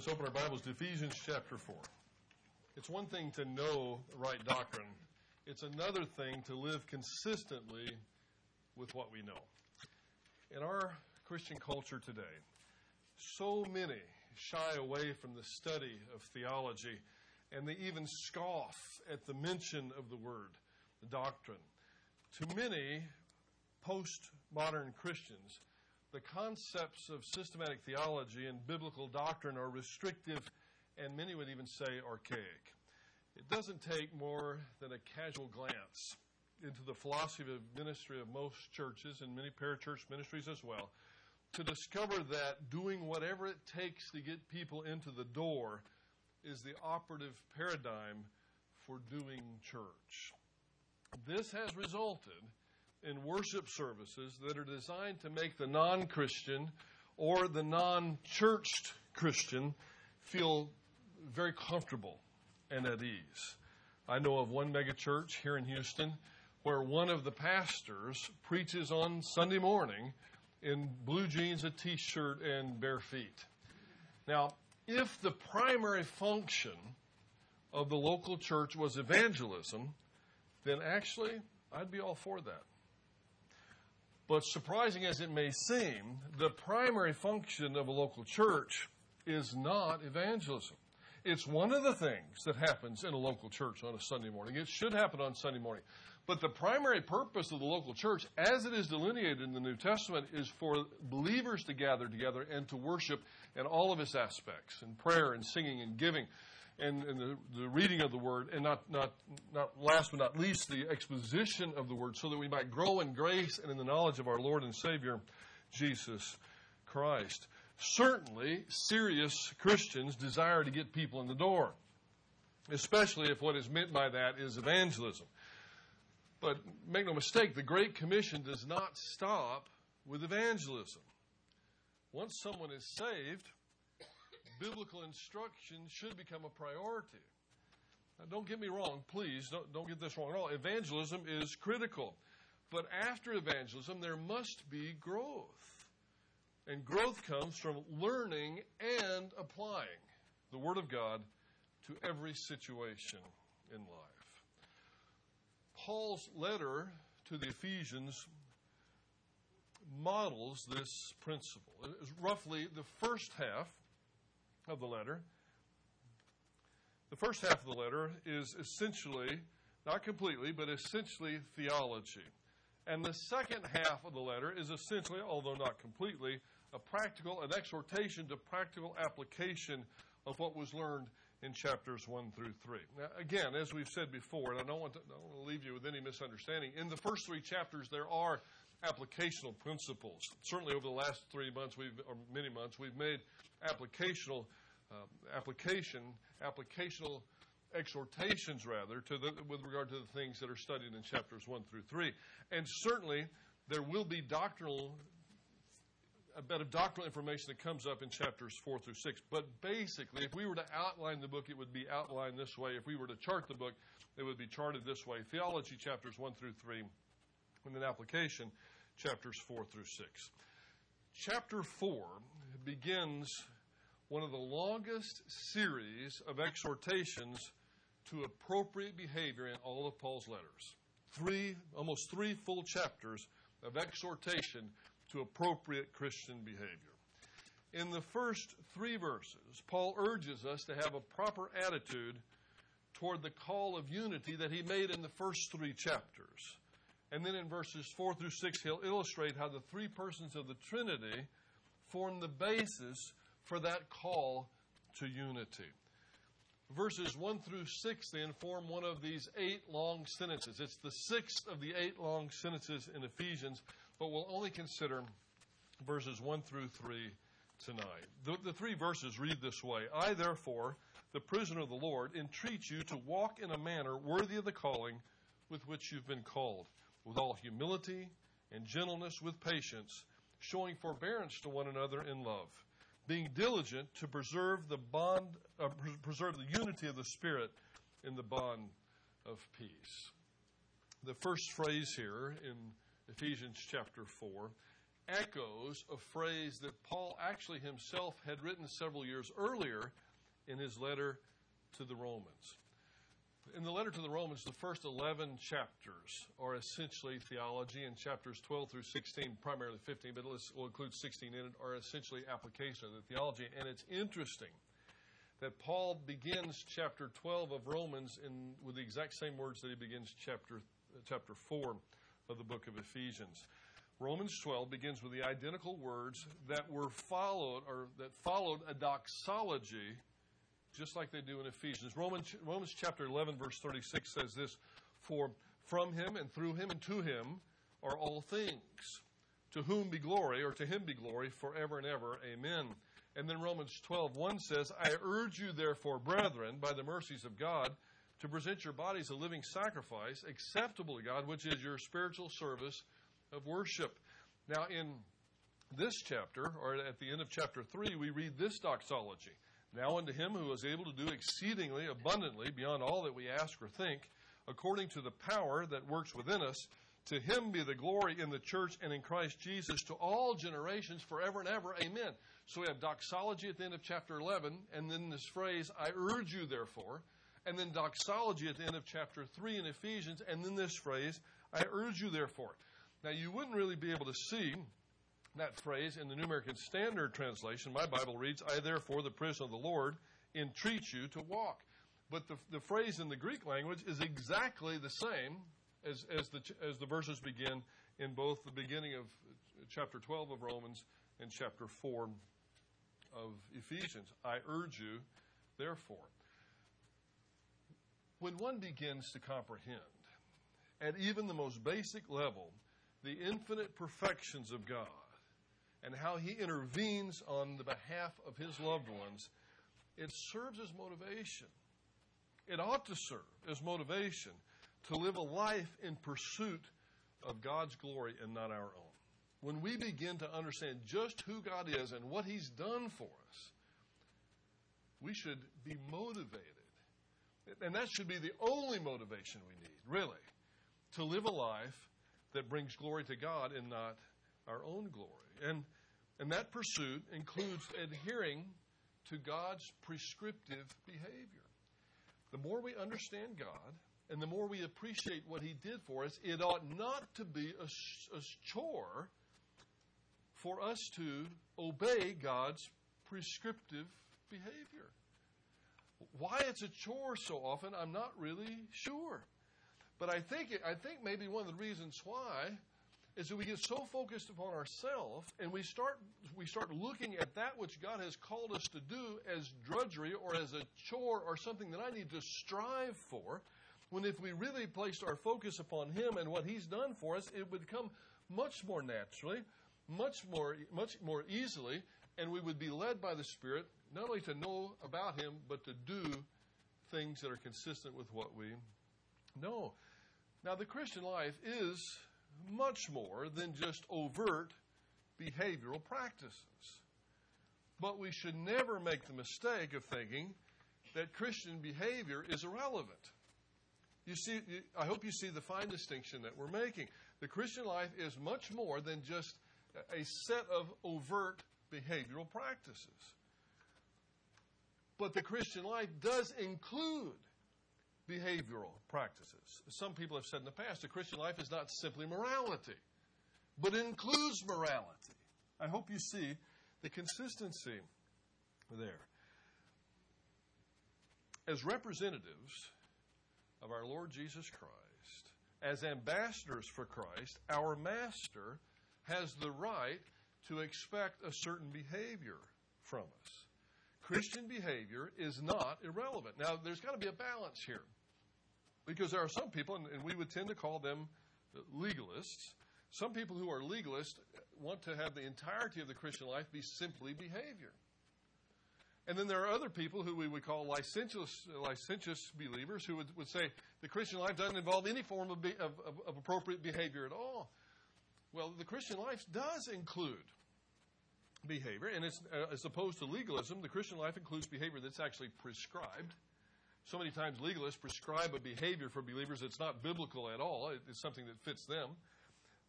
Let's open our Bibles to Ephesians chapter 4. It's one thing to know right doctrine, it's another thing to live consistently with what we know. In our Christian culture today, so many shy away from the study of theology, and they even scoff at the mention of the word, the doctrine. To many postmodern Christians, the concepts of systematic theology and biblical doctrine are restrictive and many would even say archaic. It doesn't take more than a casual glance into the philosophy of ministry of most churches and many parachurch ministries as well to discover that doing whatever it takes to get people into the door is the operative paradigm for doing church. This has resulted in worship services that are designed to make the non Christian or the non churched Christian feel very comfortable and at ease. I know of one megachurch here in Houston where one of the pastors preaches on Sunday morning in blue jeans, a t shirt, and bare feet. Now, if the primary function of the local church was evangelism, then actually I'd be all for that. But surprising as it may seem, the primary function of a local church is not evangelism. It's one of the things that happens in a local church on a Sunday morning. It should happen on Sunday morning. But the primary purpose of the local church, as it is delineated in the New Testament, is for believers to gather together and to worship in all of its aspects, in prayer and singing and giving and, and the, the, reading of the word, and not, not, not last but not least, the exposition of the word, so that we might grow in grace and in the knowledge of our Lord and Savior, Jesus Christ. Certainly, serious Christians desire to get people in the door, especially if what is meant by that is evangelism. But make no mistake, the Great Commission does not stop with evangelism. Once someone is saved, biblical instruction should become a priority. Now, don't get me wrong, please, don't, don't get this wrong at all. Evangelism is critical. But after evangelism, there must be growth. And growth comes from learning and applying the Word of God to every situation in life. Paul's letter to the Ephesians models this principle. It's roughly the first half of the letter. The first half of the letter is essentially, not completely, but essentially theology. And the second half of the letter is essentially, although not completely, a practical, an exhortation to practical application of what was learned in chapters 1 through 3. Now, again, as we've said before, and I don't want to, don't want to leave you with any misunderstanding, in the first three chapters there are applicational principles. Certainly, over the last three months, we've or many months, we've made applicational uh, application, applicational exhortations rather, to the, with regard to the things that are studied in chapters one through three. And certainly, there will be doctrinal a bit of doctrinal information that comes up in chapters 4 through 6. But basically, if we were to outline the book, it would be outlined this way. If we were to chart the book, it would be charted this way Theology, chapters 1 through 3, and then application, chapters 4 through 6. Chapter 4 begins one of the longest series of exhortations to appropriate behavior in all of Paul's letters. Three, almost three full chapters of exhortation to appropriate Christian behavior. In the first three verses, Paul urges us to have a proper attitude toward the call of unity that he made in the first three chapters. And then in verses 4 through 6, he'll illustrate how the three persons of the Trinity form the basis for that call to unity. Verses 1 through 6 then form one of these eight long sentences. It's the sixth of the eight long sentences in Ephesians, but we'll only consider verses 1 through 3 tonight. The, the three verses read this way I, therefore, the prisoner of the Lord, entreat you to walk in a manner worthy of the calling with which you've been called with all humility and gentleness, with patience, showing forbearance to one another in love, being diligent to preserve the bond, uh, preserve the unity of the Spirit in the bond of peace. The first phrase here in Ephesians chapter 4 echoes a phrase that Paul actually himself had written several years earlier in his letter to the Romans. In the letter to the Romans, the first 11 chapters are essentially theology, and chapters 12 through 16, primarily 15, but we'll include 16 in it, are essentially application of the theology. And it's interesting that Paul begins chapter 12 of Romans in, with the exact same words that he begins chapter, chapter 4 of the book of Ephesians. Romans 12 begins with the identical words that were followed or that followed a doxology just like they do in Ephesians. Romans, Romans chapter 11 verse 36 says this, for from him and through him and to him are all things. To whom be glory or to him be glory forever and ever. Amen. And then Romans 12, 1 says, I urge you therefore, brethren, by the mercies of God, to present your bodies a living sacrifice, acceptable to God, which is your spiritual service of worship. Now, in this chapter, or at the end of chapter 3, we read this doxology. Now unto him who is able to do exceedingly abundantly beyond all that we ask or think, according to the power that works within us, to him be the glory in the church and in Christ Jesus to all generations forever and ever. Amen. So we have doxology at the end of chapter 11, and then this phrase, I urge you therefore, and then doxology at the end of chapter 3 in Ephesians, and then this phrase, I urge you therefore. Now you wouldn't really be able to see that phrase in the New American Standard Translation. My Bible reads, I therefore, the prisoner of the Lord, entreat you to walk. But the, the phrase in the Greek language is exactly the same as, as, the, as the verses begin in both the beginning of uh, chapter 12 of Romans and chapter 4 of Ephesians. I urge you, therefore. When one begins to comprehend, at even the most basic level, the infinite perfections of God, and how he intervenes on the behalf of his loved ones, it serves as motivation. It ought to serve as motivation to live a life in pursuit of God's glory and not our own. When we begin to understand just who God is and what he's done for us, we should be motivated. And that should be the only motivation we need, really, to live a life that brings glory to God and not our own glory. And, and that pursuit includes adhering to God's prescriptive behavior. The more we understand God and the more we appreciate what He did for us, it ought not to be a, a chore for us to obey God's prescriptive behavior. Why it's a chore so often, I'm not really sure. But I think, I think maybe one of the reasons why is that we get so focused upon ourselves and we start, we start looking at that which God has called us to do as drudgery or as a chore or something that I need to strive for. When if we really placed our focus upon Him and what He's done for us, it would come much more naturally, much more, much more easily, and we would be led by the Spirit not only to know about Him, but to do things that are consistent with what we know. Now, the Christian life is much more than just overt behavioral practices. But we should never make the mistake of thinking that Christian behavior is irrelevant. You see, I hope you see the fine distinction that we're making. The Christian life is much more than just a set of overt behavioral practices. But the Christian life does include behavioral practices. Some people have said in the past the Christian life is not simply morality, but includes morality. I hope you see the consistency there. As representatives of our Lord Jesus Christ, as ambassadors for Christ, our Master has the right to expect a certain behavior from us. Christian behavior is not irrelevant. Now, there's got to be a balance here. Because there are some people, and we would tend to call them legalists, some people who are legalists want to have the entirety of the Christian life be simply behavior. And then there are other people who we would call licentious, licentious believers who would, would say the Christian life doesn't involve any form of, be, of, of, of appropriate behavior at all. Well, the Christian life does include behavior, and it's, uh, as opposed to legalism, the Christian life includes behavior that's actually prescribed. So many times legalists prescribe a behavior for believers that's not biblical at all. It's something that fits them.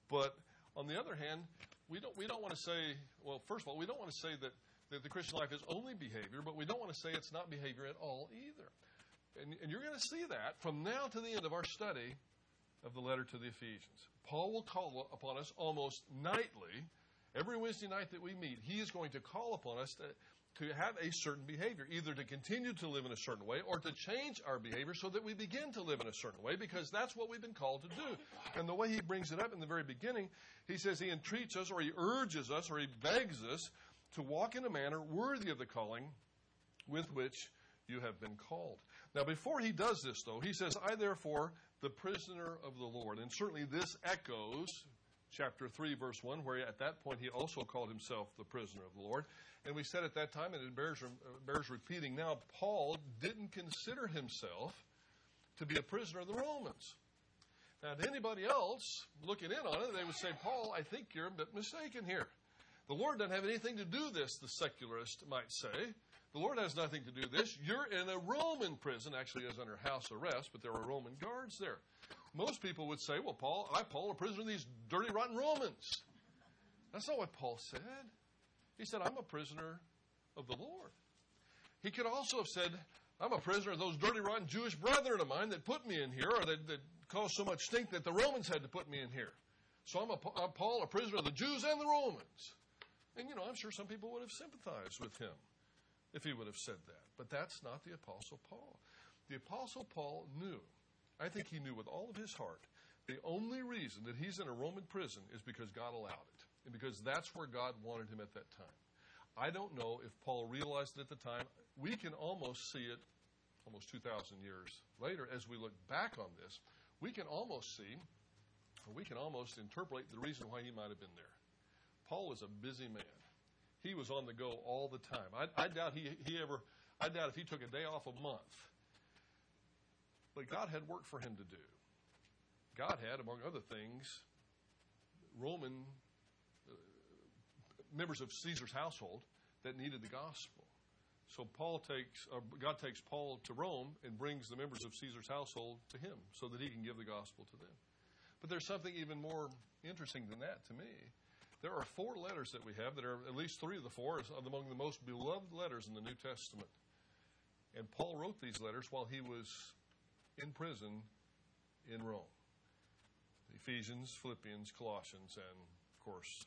But on the other hand, we don't we don't want to say well first of all we don't want to say that, that the Christian life is only behavior, but we don't want to say it's not behavior at all either. And, and you're going to see that from now to the end of our study of the letter to the Ephesians. Paul will call upon us almost nightly, every Wednesday night that we meet. He is going to call upon us to, to have a certain behavior, either to continue to live in a certain way or to change our behavior so that we begin to live in a certain way because that's what we've been called to do. And the way he brings it up in the very beginning, he says he entreats us or he urges us or he begs us to walk in a manner worthy of the calling with which you have been called. Now, before he does this, though, he says, I therefore, the prisoner of the Lord. And certainly this echoes chapter 3, verse 1, where at that point he also called himself the prisoner of the Lord. And we said at that time, and it bears, uh, bears repeating now, Paul didn't consider himself to be a prisoner of the Romans. Now, to anybody else looking in on it, they would say, Paul, I think you're a bit mistaken here. The Lord doesn't have anything to do with this, the secularist might say. The Lord has nothing to do this. You're in a Roman prison, actually, as under house arrest, but there are Roman guards there. Most people would say, Well, Paul, I, Paul, a prisoner of these dirty, rotten Romans. That's not what Paul said. He said, I'm a prisoner of the Lord. He could also have said, I'm a prisoner of those dirty, rotten Jewish brethren of mine that put me in here, or that, that caused so much stink that the Romans had to put me in here. So I'm, a, I'm Paul, a prisoner of the Jews and the Romans. And, you know, I'm sure some people would have sympathized with him if he would have said that. But that's not the Apostle Paul. The Apostle Paul knew, I think he knew with all of his heart, the only reason that he's in a Roman prison is because God allowed it and because that's where God wanted him at that time. I don't know if Paul realized it at the time. We can almost see it almost 2,000 years later as we look back on this. We can almost see, or we can almost interpolate the reason why he might have been there. Paul was a busy man. He was on the go all the time. I, I doubt he, he ever, I doubt if he took a day off a month. But God had work for him to do. God had, among other things, Roman members of Caesar's household that needed the gospel. So Paul takes, uh, God takes Paul to Rome and brings the members of Caesar's household to him so that he can give the gospel to them. But there's something even more interesting than that to me. There are four letters that we have that are at least three of the four are among the most beloved letters in the New Testament. And Paul wrote these letters while he was in prison in Rome. Ephesians, Philippians, Colossians, and of course,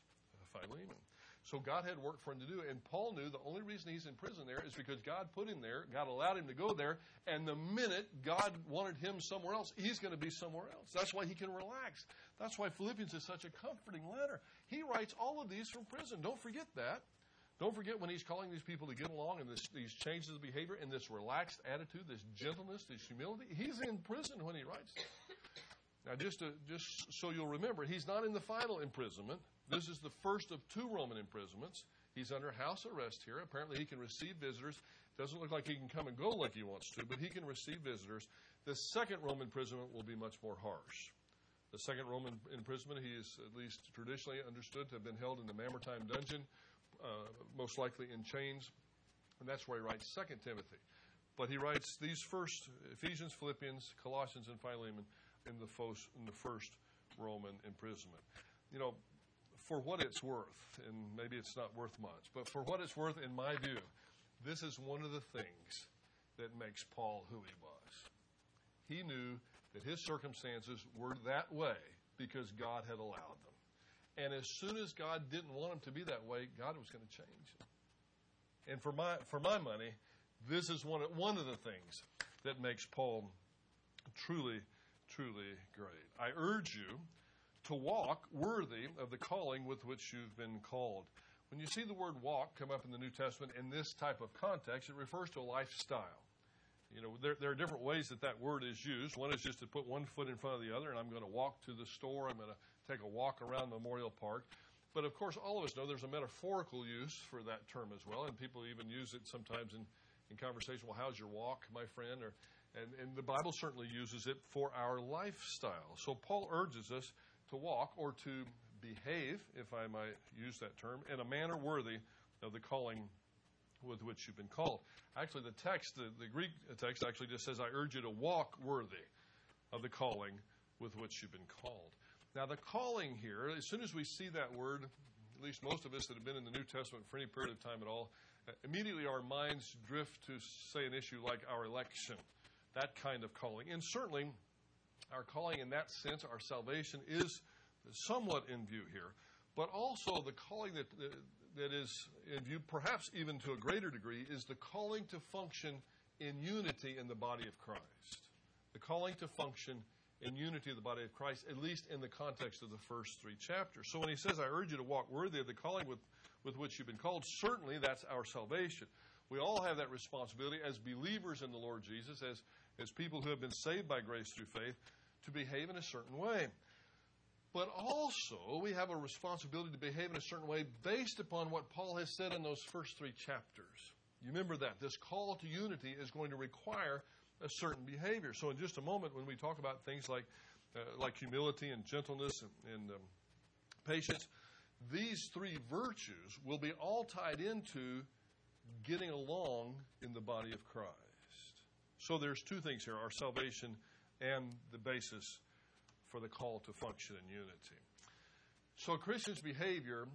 uh, Philemon. So God had work for him to do. And Paul knew the only reason he's in prison there is because God put him there, God allowed him to go there, and the minute God wanted him somewhere else, he's going to be somewhere else. That's why he can relax. That's why Philippians is such a comforting letter. He writes all of these from prison. Don't forget that. Don't forget when he's calling these people to get along and this, these changes of behavior and this relaxed attitude, this gentleness, this humility. He's in prison when he writes. Now, just to, just so you'll remember, he's not in the final imprisonment. This is the first of two Roman imprisonments. He's under house arrest here. Apparently, he can receive visitors. Doesn't look like he can come and go like he wants to, but he can receive visitors. The second Roman imprisonment will be much more harsh. The second Roman imprisonment, he is at least traditionally understood to have been held in the Mamertine dungeon, uh, most likely in chains, and that's where he writes Second Timothy. But he writes these first Ephesians, Philippians, Colossians, and Philemon in the, in the first Roman imprisonment. You know, for what it's worth, and maybe it's not worth much, but for what it's worth, in my view, this is one of the things that makes Paul who he was. He knew that his circumstances were that way because God had allowed them. And as soon as God didn't want him to be that way, God was going to change them. And for my, for my money, this is one of, one of the things that makes Paul truly, truly great. I urge you to walk worthy of the calling with which you've been called. When you see the word walk come up in the New Testament in this type of context, it refers to a lifestyle. You know, there, there are different ways that that word is used. One is just to put one foot in front of the other, and I'm going to walk to the store. I'm going to take a walk around Memorial Park. But of course, all of us know there's a metaphorical use for that term as well, and people even use it sometimes in, in conversation. Well, how's your walk, my friend? Or, and, and the Bible certainly uses it for our lifestyle. So Paul urges us to walk or to behave, if I might use that term, in a manner worthy of the calling with which you've been called. Actually, the text, the, the Greek text actually just says, I urge you to walk worthy of the calling with which you've been called. Now, the calling here, as soon as we see that word, at least most of us that have been in the New Testament for any period of time at all, uh, immediately our minds drift to, say, an issue like our election, that kind of calling. And certainly, our calling in that sense, our salvation, is somewhat in view here. But also, the calling that, that is in view, perhaps even to a greater degree, is the calling to function in unity in the body of Christ. The calling to function in unity of the body of Christ, at least in the context of the first three chapters. So when he says, I urge you to walk worthy of the calling with, with which you've been called, certainly that's our salvation. We all have that responsibility as believers in the Lord Jesus, as, as people who have been saved by grace through faith, to behave in a certain way. But also, we have a responsibility to behave in a certain way based upon what Paul has said in those first three chapters. You remember that. This call to unity is going to require a certain behavior. So, in just a moment, when we talk about things like, uh, like humility and gentleness and, and um, patience, these three virtues will be all tied into getting along in the body of Christ. So, there's two things here our salvation and the basis for the call to function in unity. So, a Christian's behavior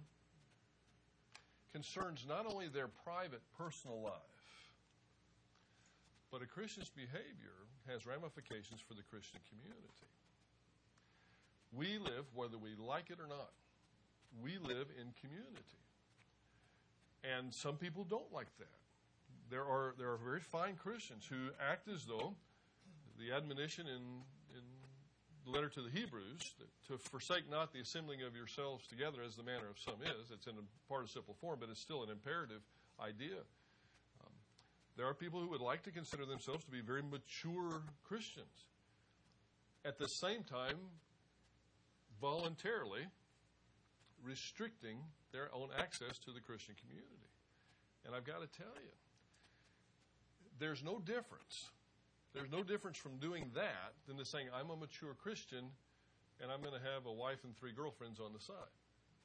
concerns not only their private, personal life, but a Christian's behavior has ramifications for the Christian community. We live, whether we like it or not, we live in community. And some people don't like that. There are, there are very fine Christians who act as though the admonition in, in the letter to the Hebrews to forsake not the assembling of yourselves together as the manner of some is. It's in a participle form, but it's still an imperative idea. Um, there are people who would like to consider themselves to be very mature Christians. At the same time, voluntarily restricting their own access to the Christian community. And I've got to tell you, there's no difference. There's no difference from doing that than to saying, I'm a mature Christian and I'm going to have a wife and three girlfriends on the side.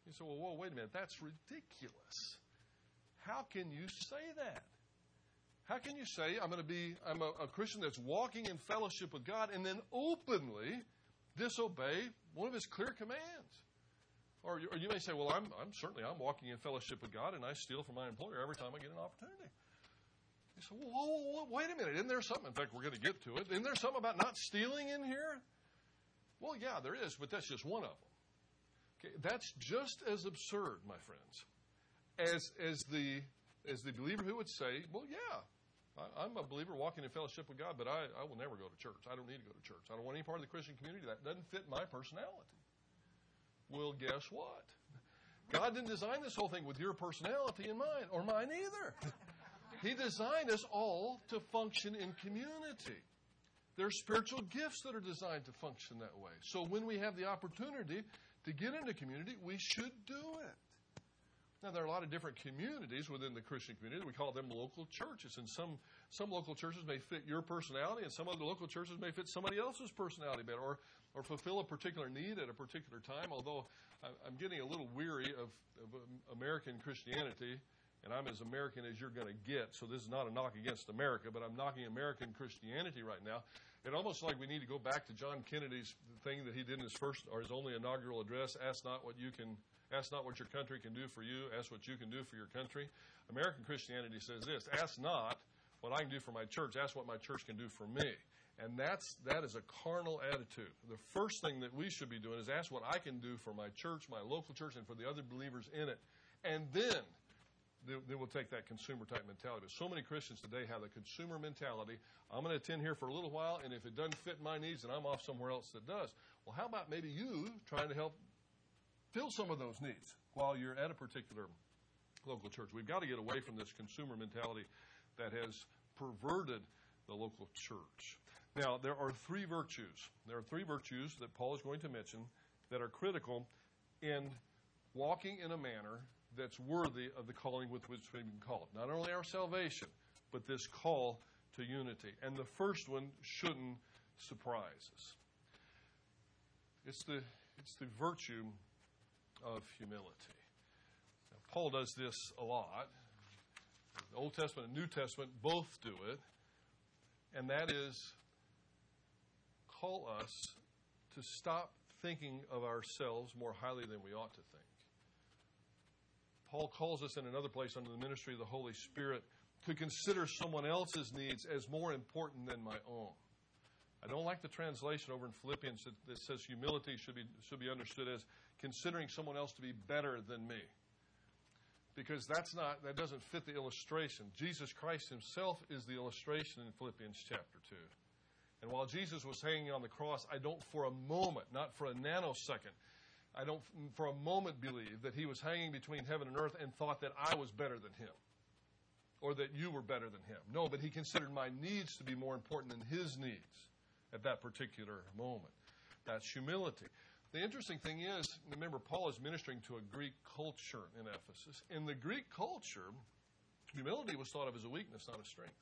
You say, well, whoa, wait a minute. That's ridiculous. How can you say that? How can you say I'm going to be I'm a, a Christian that's walking in fellowship with God and then openly disobey one of His clear commands? Or you, or you may say, well, I'm, I'm certainly I'm walking in fellowship with God and I steal from my employer every time I get an opportunity. You say, well, whoa, whoa, wait a minute. Isn't there something? In fact, we're going to get to it. Isn't there something about not stealing in here? Well, yeah, there is, but that's just one of them. Okay, that's just as absurd, my friends, as as the as the believer who would say, well, yeah, I, am a believer walking in fellowship with God, but I, I will never go to church. I don't need to go to church. I don't want any part of the Christian community that doesn't fit my personality. Well, guess what? God didn't design this whole thing with your personality in mind, or mine either. He designed us all to function in community. There are spiritual gifts that are designed to function that way. So when we have the opportunity to get into community, we should do it. Now, there are a lot of different communities within the Christian community. We call them local churches. And some, some local churches may fit your personality, and some other local churches may fit somebody else's personality better or, or fulfill a particular need at a particular time. Although I'm getting a little weary of, of um, American Christianity, and I'm as American as you're going to get. So this is not a knock against America, but I'm knocking American Christianity right now. It's almost like we need to go back to John Kennedy's thing that he did in his first or his only inaugural address ask not what you can Ask not what your country can do for you, ask what you can do for your country. American Christianity says this ask not what I can do for my church, ask what my church can do for me. And that's that is a carnal attitude. The first thing that we should be doing is ask what I can do for my church, my local church, and for the other believers in it. And then then we'll take that consumer type mentality. But so many Christians today have the consumer mentality. I'm going to attend here for a little while, and if it doesn't fit my needs, then I'm off somewhere else that does. Well, how about maybe you trying to help fill some of those needs while you're at a particular local church. We've got to get away from this consumer mentality that has perverted the local church. Now, there are three virtues. There are three virtues that Paul is going to mention that are critical in walking in a manner that's worthy of the calling with which we've been called. Not only our salvation, but this call to unity. And the first one shouldn't surprise us. It's the, it's the virtue of humility. Now, Paul does this a lot. The Old Testament and New Testament both do it, and that is call us to stop thinking of ourselves more highly than we ought to think. Paul calls us in another place under the ministry of the Holy Spirit to consider someone else's needs as more important than my own. I don't like the translation over in Philippians that, that says humility should be, should be understood as considering someone else to be better than me. Because that's not, that doesn't fit the illustration. Jesus Christ himself is the illustration in Philippians chapter 2. And while Jesus was hanging on the cross, I don't for a moment, not for a nanosecond, I don't for a moment believe that he was hanging between heaven and earth and thought that I was better than him or that you were better than him. No, but he considered my needs to be more important than his needs at that particular moment. That's humility. The interesting thing is, remember, Paul is ministering to a Greek culture in Ephesus. In the Greek culture, humility was thought of as a weakness, not a strength.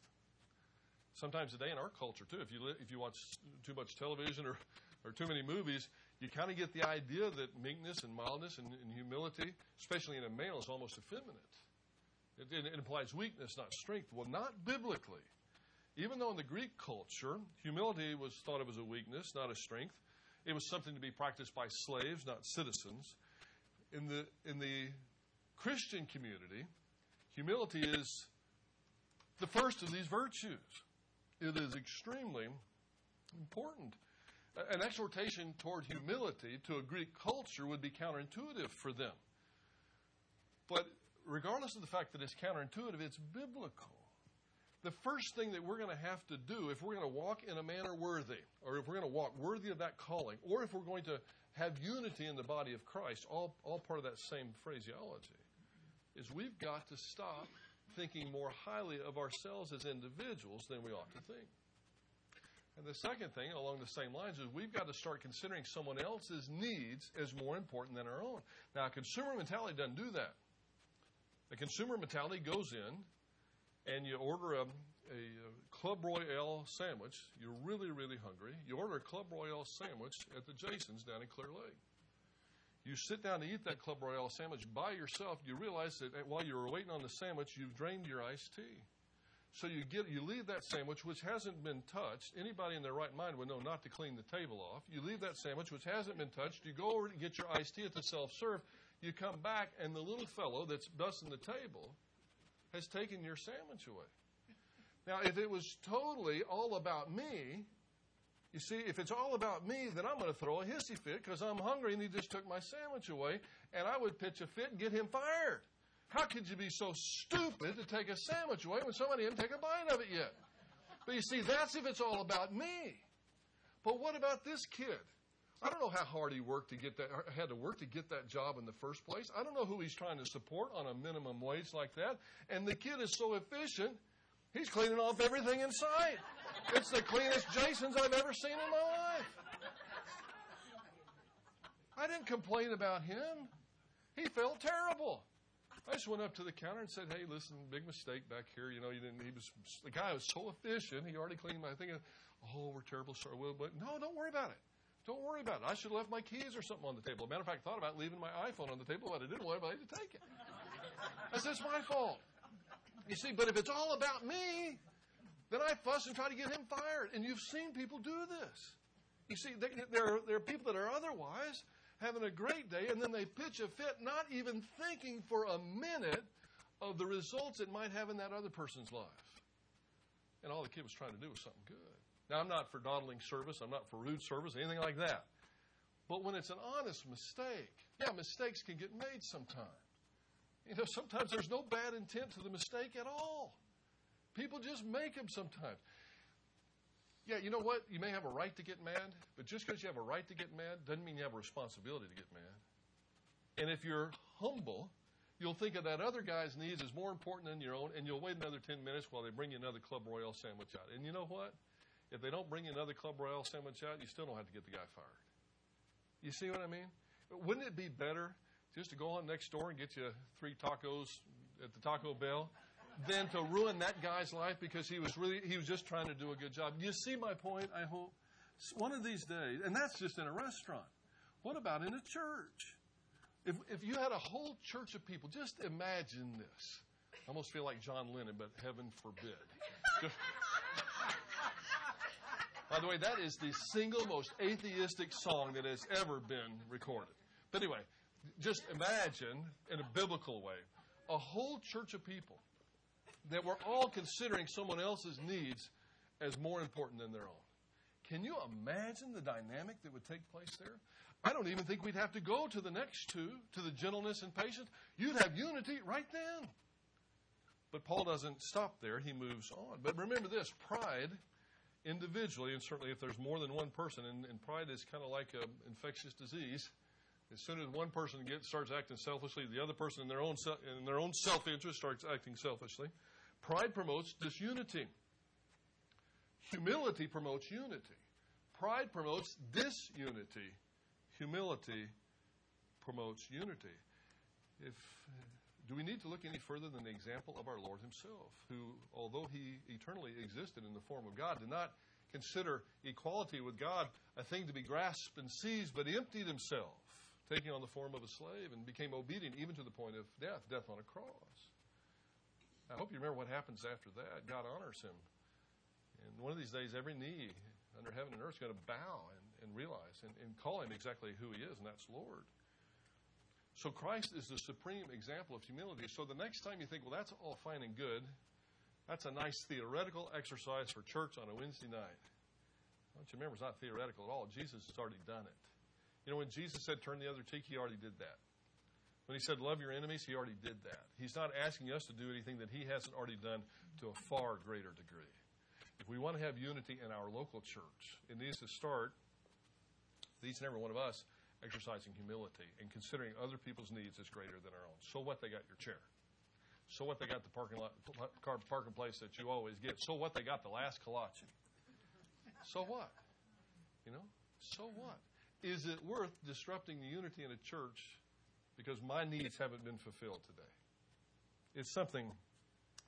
Sometimes today in our culture, too, if you, if you watch too much television or, or too many movies, you kind of get the idea that meekness and mildness and, and humility, especially in a male, is almost effeminate. It, it, it implies weakness, not strength. Well, not biblically. Even though in the Greek culture, humility was thought of as a weakness, not a strength, it was something to be practiced by slaves, not citizens. In the, in the Christian community, humility is the first of these virtues. It is extremely important. An exhortation toward humility to a Greek culture would be counterintuitive for them. But regardless of the fact that it's counterintuitive, it's biblical. The first thing that we're going to have to do if we're going to walk in a manner worthy, or if we're going to walk worthy of that calling, or if we're going to have unity in the body of Christ, all, all part of that same phraseology, is we've got to stop thinking more highly of ourselves as individuals than we ought to think. And the second thing, along the same lines, is we've got to start considering someone else's needs as more important than our own. Now, consumer mentality doesn't do that. The consumer mentality goes in and you order a, a Club Royale sandwich. You're really, really hungry. You order a Club Royale sandwich at the Jason's down in Clear Lake. You sit down to eat that Club Royale sandwich by yourself. You realize that while you were waiting on the sandwich, you've drained your iced tea. So you get you leave that sandwich which hasn't been touched. Anybody in their right mind would know not to clean the table off. You leave that sandwich which hasn't been touched. You go over to get your iced tea at the self serve. You come back, and the little fellow that's dusting the table has taken your sandwich away. Now, if it was totally all about me, you see, if it's all about me, then I'm going to throw a hissy fit because I'm hungry and he just took my sandwich away, and I would pitch a fit and get him fired. How could you be so stupid to take a sandwich away when somebody didn't take a bite of it yet? But you see, that's if it's all about me. But what about this kid? I don't know how hard he worked to get that, had to work to get that job in the first place. I don't know who he's trying to support on a minimum wage like that. And the kid is so efficient, he's cleaning off everything in sight. It's the cleanest Jason's I've ever seen in my life. I didn't complain about him. He felt terrible. I just went up to the counter and said, "Hey, listen, big mistake back here. You know, you didn't. He was the guy was so efficient. He already cleaned my thing. Oh, we're terrible. Sorry. Well, but no, don't worry about it. Don't worry about it. I should have left my keys or something on the table. Matter of fact, I thought about leaving my iPhone on the table, but I didn't want anybody to take it. I said, it's my fault. You see, but if it's all about me, then I fuss and try to get him fired. And you've seen people do this. You see, there there are people that are otherwise having a great day, and then they pitch a fit, not even thinking for a minute of the results it might have in that other person's life. And all the kid was trying to do was something good. Now, I'm not for dawdling service, I'm not for rude service, anything like that. But when it's an honest mistake, yeah, mistakes can get made sometimes. You know, sometimes there's no bad intent to the mistake at all. People just make them sometimes. Yeah, you know what? You may have a right to get mad, but just because you have a right to get mad doesn't mean you have a responsibility to get mad. And if you're humble, you'll think of that other guy's needs as more important than your own, and you'll wait another 10 minutes while they bring you another Club Royale sandwich out. And you know what? If they don't bring you another Club Royale sandwich out, you still don't have to get the guy fired. You see what I mean? Wouldn't it be better just to go on next door and get you three tacos at the Taco Bell than to ruin that guy's life because he was really he was just trying to do a good job? You see my point? I hope one of these days, and that's just in a restaurant. What about in a church? If if you had a whole church of people, just imagine this. I almost feel like John Lennon, but heaven forbid. By the way, that is the single most atheistic song that has ever been recorded. But anyway, just imagine in a biblical way a whole church of people that we're all considering someone else's needs as more important than their own. Can you imagine the dynamic that would take place there? I don't even think we'd have to go to the next two, to the gentleness and patience. You'd have unity right then. But Paul doesn't stop there, he moves on. But remember this pride, individually, and certainly if there's more than one person, and, and pride is kind of like an infectious disease. As soon as one person gets starts acting selfishly, the other person in their own in their own self interest starts acting selfishly. Pride promotes disunity. Humility promotes unity. Pride promotes disunity. Humility promotes unity. If do we need to look any further than the example of our Lord Himself, who, although He eternally existed in the form of God, did not consider equality with God a thing to be grasped and seized, but emptied Himself, taking on the form of a slave, and became obedient even to the point of death, death on a cross. I hope you remember what happens after that. God honors Him. And one of these days, every knee under heaven and earth is going to bow and, and realize and, and call Him exactly who He is, and that's Lord. So Christ is the supreme example of humility. So the next time you think, well, that's all fine and good, that's a nice theoretical exercise for church on a Wednesday night. Don't you remember, it's not theoretical at all. Jesus has already done it. You know, when Jesus said, turn the other cheek, he already did that. When he said, love your enemies, he already did that. He's not asking us to do anything that he hasn't already done to a far greater degree. If we want to have unity in our local church, it needs to start, with each and every one of us, exercising humility and considering other people's needs as greater than our own. So what they got your chair. So what they got the parking lot, parking place that you always get. So what they got the last kolache. So what? You know? So what? Is it worth disrupting the unity in a church because my needs haven't been fulfilled today? It's something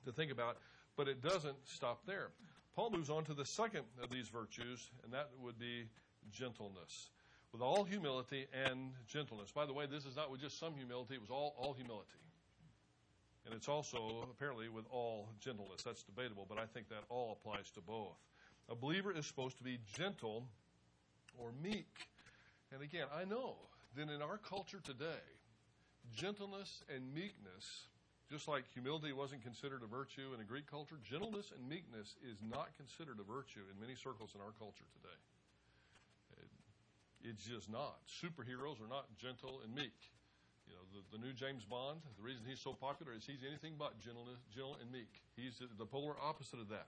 to think about, but it doesn't stop there. Paul moves on to the second of these virtues, and that would be gentleness with all humility and gentleness. By the way, this is not with just some humility, it was all, all humility. And it's also apparently with all gentleness. That's debatable, but I think that all applies to both. A believer is supposed to be gentle or meek. And again, I know that in our culture today, gentleness and meekness, just like humility wasn't considered a virtue in a Greek culture, gentleness and meekness is not considered a virtue in many circles in our culture today. It's just not. Superheroes are not gentle and meek. You know, the, the new James Bond, the reason he's so popular is he's anything but gentleness, gentle and meek. He's the polar opposite of that.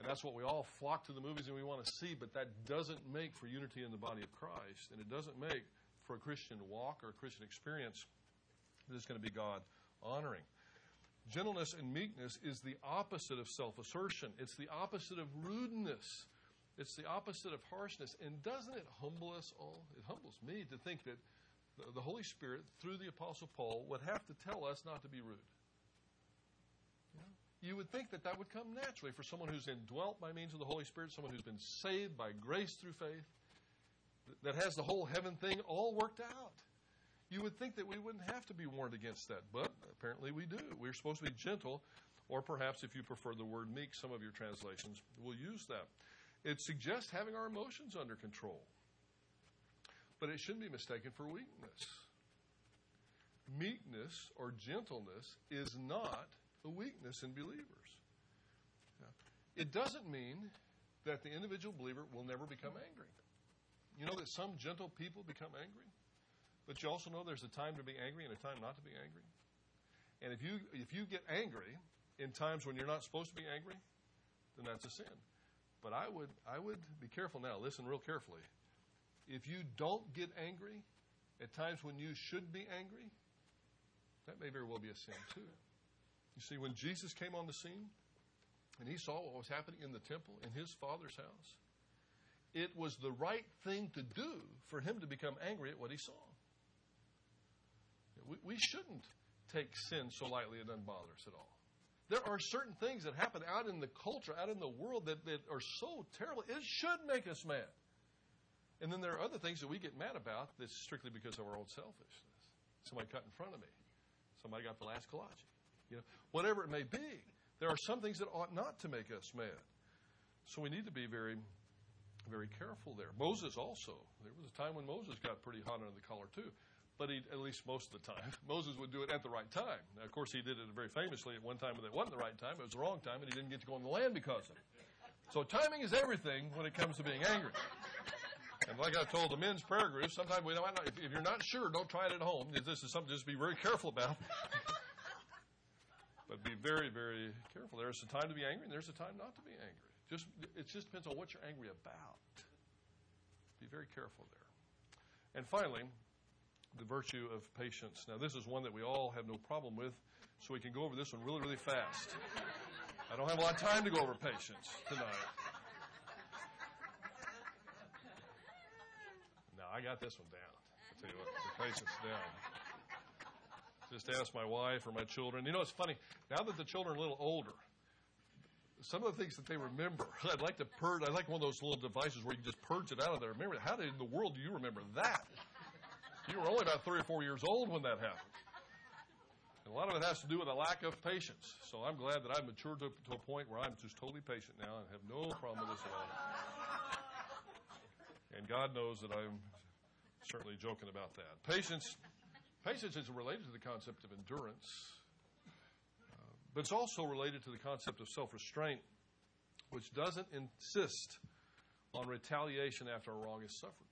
And that's what we all flock to the movies and we want to see, but that doesn't make for unity in the body of Christ. And it doesn't make for a Christian walk or a Christian experience is going to be God honoring. Gentleness and meekness is the opposite of self assertion, it's the opposite of rudeness. It's the opposite of harshness. And doesn't it humble us all? It humbles me to think that the Holy Spirit, through the Apostle Paul, would have to tell us not to be rude. You would think that that would come naturally for someone who's indwelt by means of the Holy Spirit, someone who's been saved by grace through faith, that has the whole heaven thing all worked out. You would think that we wouldn't have to be warned against that, but apparently we do. We're supposed to be gentle, or perhaps if you prefer the word meek, some of your translations will use that. It suggests having our emotions under control. But it shouldn't be mistaken for weakness. Meekness or gentleness is not a weakness in believers. It doesn't mean that the individual believer will never become angry. You know that some gentle people become angry, but you also know there's a time to be angry and a time not to be angry. And if you if you get angry in times when you're not supposed to be angry, then that's a sin. But I would, I would be careful now. Listen real carefully. If you don't get angry at times when you should be angry, that may very well be a sin too. You see, when Jesus came on the scene and he saw what was happening in the temple in his father's house, it was the right thing to do for him to become angry at what he saw. We, we shouldn't take sin so lightly it doesn't bother us at all. There are certain things that happen out in the culture, out in the world, that, that are so terrible. It should make us mad. And then there are other things that we get mad about that's strictly because of our own selfishness. Somebody cut in front of me. Somebody got the last kolache. You know, whatever it may be, there are some things that ought not to make us mad. So we need to be very, very careful there. Moses also. There was a time when Moses got pretty hot under the collar too. He, at least most of the time, Moses would do it at the right time. Now, of course, he did it very famously at one time when it wasn't the right time. It was the wrong time, and he didn't get to go in the land because of it. So timing is everything when it comes to being angry. And like I told the men's prayer group, sometimes we might not, if, if you're not sure, don't try it at home. This is something just be very careful about. but be very, very careful. There's a time to be angry, and there's a time not to be angry. Just it just depends on what you're angry about. Be very careful there. And finally, the virtue of patience. Now, this is one that we all have no problem with, so we can go over this one really, really fast. I don't have a lot of time to go over patience tonight. No, I got this one down. I tell you what, the patience down. Just ask my wife or my children. You know, it's funny. Now that the children are a little older, some of the things that they remember, I'd like to purge. I like one of those little devices where you just purge it out of there. Remember, how in the world do you remember that? You were only about three or four years old when that happened. And a lot of it has to do with a lack of patience. So I'm glad that I've matured to, to a point where I'm just totally patient now and have no problem with this at all. And God knows that I'm certainly joking about that. Patience, patience is related to the concept of endurance, uh, but it's also related to the concept of self-restraint, which doesn't insist on retaliation after a wrong is suffered.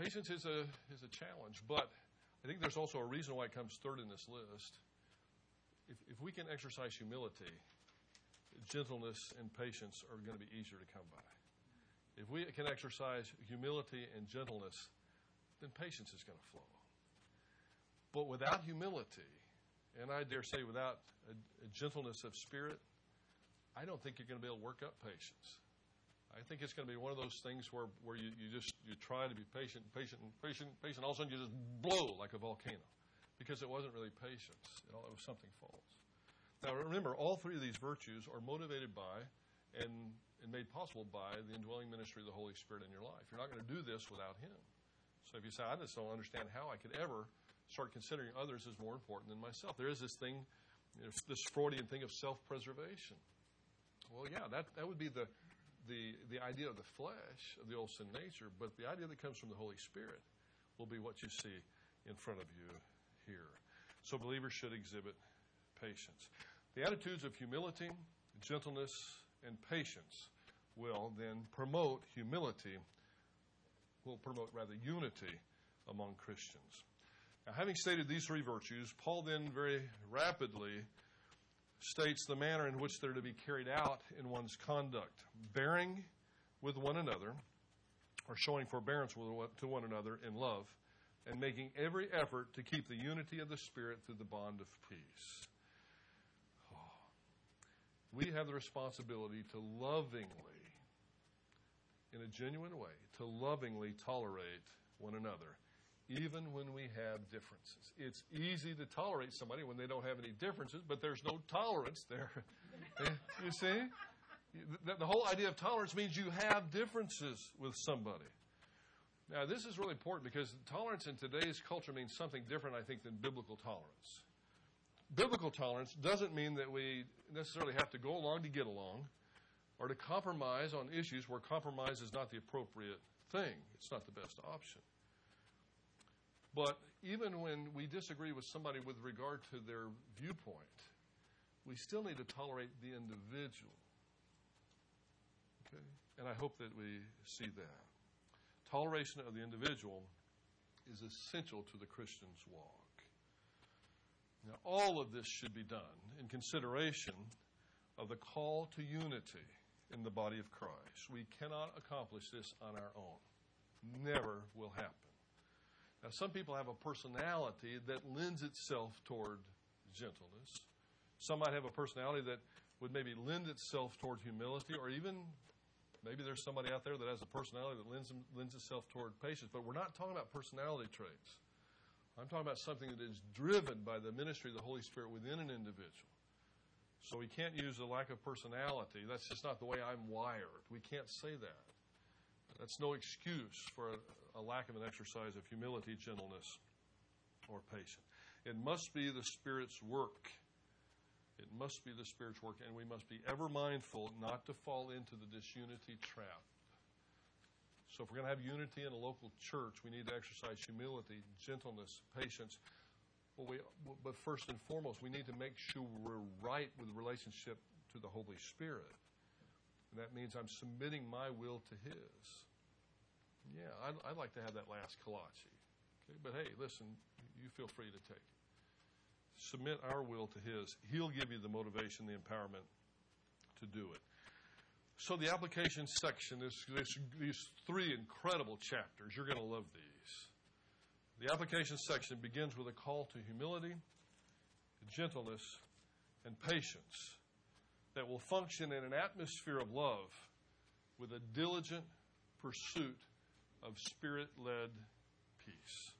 Patience is a, is a challenge, but I think there's also a reason why it comes third in this list. If, if we can exercise humility, gentleness and patience are going to be easier to come by. If we can exercise humility and gentleness, then patience is going to flow. But without humility, and I dare say without a, a gentleness of spirit, I don't think you're going to be able to work up patience. I think it's going to be one of those things where, where you, you just you try to be patient, patient, patient, patient. All of a sudden, you just blow like a volcano because it wasn't really patience. It, all, it was something false. Now, remember, all three of these virtues are motivated by and, and made possible by the indwelling ministry of the Holy Spirit in your life. You're not going to do this without Him. So if you say, I just don't understand how I could ever start considering others as more important than myself, there is this thing, you know, this Freudian thing of self preservation. Well, yeah, that, that would be the, the, the idea of the flesh, of the old sin nature, but the idea that comes from the Holy Spirit will be what you see in front of you here. So believers should exhibit patience. The attitudes of humility, gentleness, and patience will then promote humility, will promote rather unity among Christians. Now, having stated these three virtues, Paul then very rapidly states the manner in which they're to be carried out in one's conduct, bearing with one another, or showing forbearance to one another in love, and making every effort to keep the unity of the Spirit through the bond of peace. Oh. We have the responsibility to lovingly, in a genuine way, to lovingly tolerate one another even when we have differences. It's easy to tolerate somebody when they don't have any differences, but there's no tolerance there. Eh, you see? The, the, whole idea of tolerance means you have differences with somebody. Now, this is really important because tolerance in today's culture means something different, I think, than biblical tolerance. Biblical tolerance doesn't mean that we necessarily have to go along to get along or to compromise on issues where compromise is not the appropriate thing. It's not the best option. But even when we disagree with somebody with regard to their viewpoint, we still need to tolerate the individual. Okay? And I hope that we see that. Toleration of the individual is essential to the Christian's walk. Now, all of this should be done in consideration of the call to unity in the body of Christ. We cannot accomplish this on our own. Never will happen. Now, some people have a personality that lends itself toward gentleness. Some might have a personality that would maybe lend itself toward humility, or even maybe there's somebody out there that has a personality that lends, lends itself toward patience. But we're not talking about personality traits. I'm talking about something that is driven by the ministry of the Holy Spirit within an individual. So we can't use a lack of personality. That's just not the way I'm wired. We can't say that. That's no excuse for a, a lack of an exercise of humility, gentleness, or patience. It must be the Spirit's work. It must be the Spirit's work, and we must be ever mindful not to fall into the disunity trap. So if we're going to have unity in a local church, we need to exercise humility, gentleness, patience. Well, we, but first and foremost, we need to make sure we're right with relationship to the Holy Spirit. And that means I'm submitting my will to His. Yeah, I'd, I'd like to have that last kolache. Okay, but hey, listen, you feel free to take it. Submit our will to His. He'll give you the motivation, the empowerment to do it. So the application section is these three incredible chapters. You're going to love these. The application section begins with a call to humility, gentleness, and patience that will function in an atmosphere of love with a diligent pursuit of spirit led peace.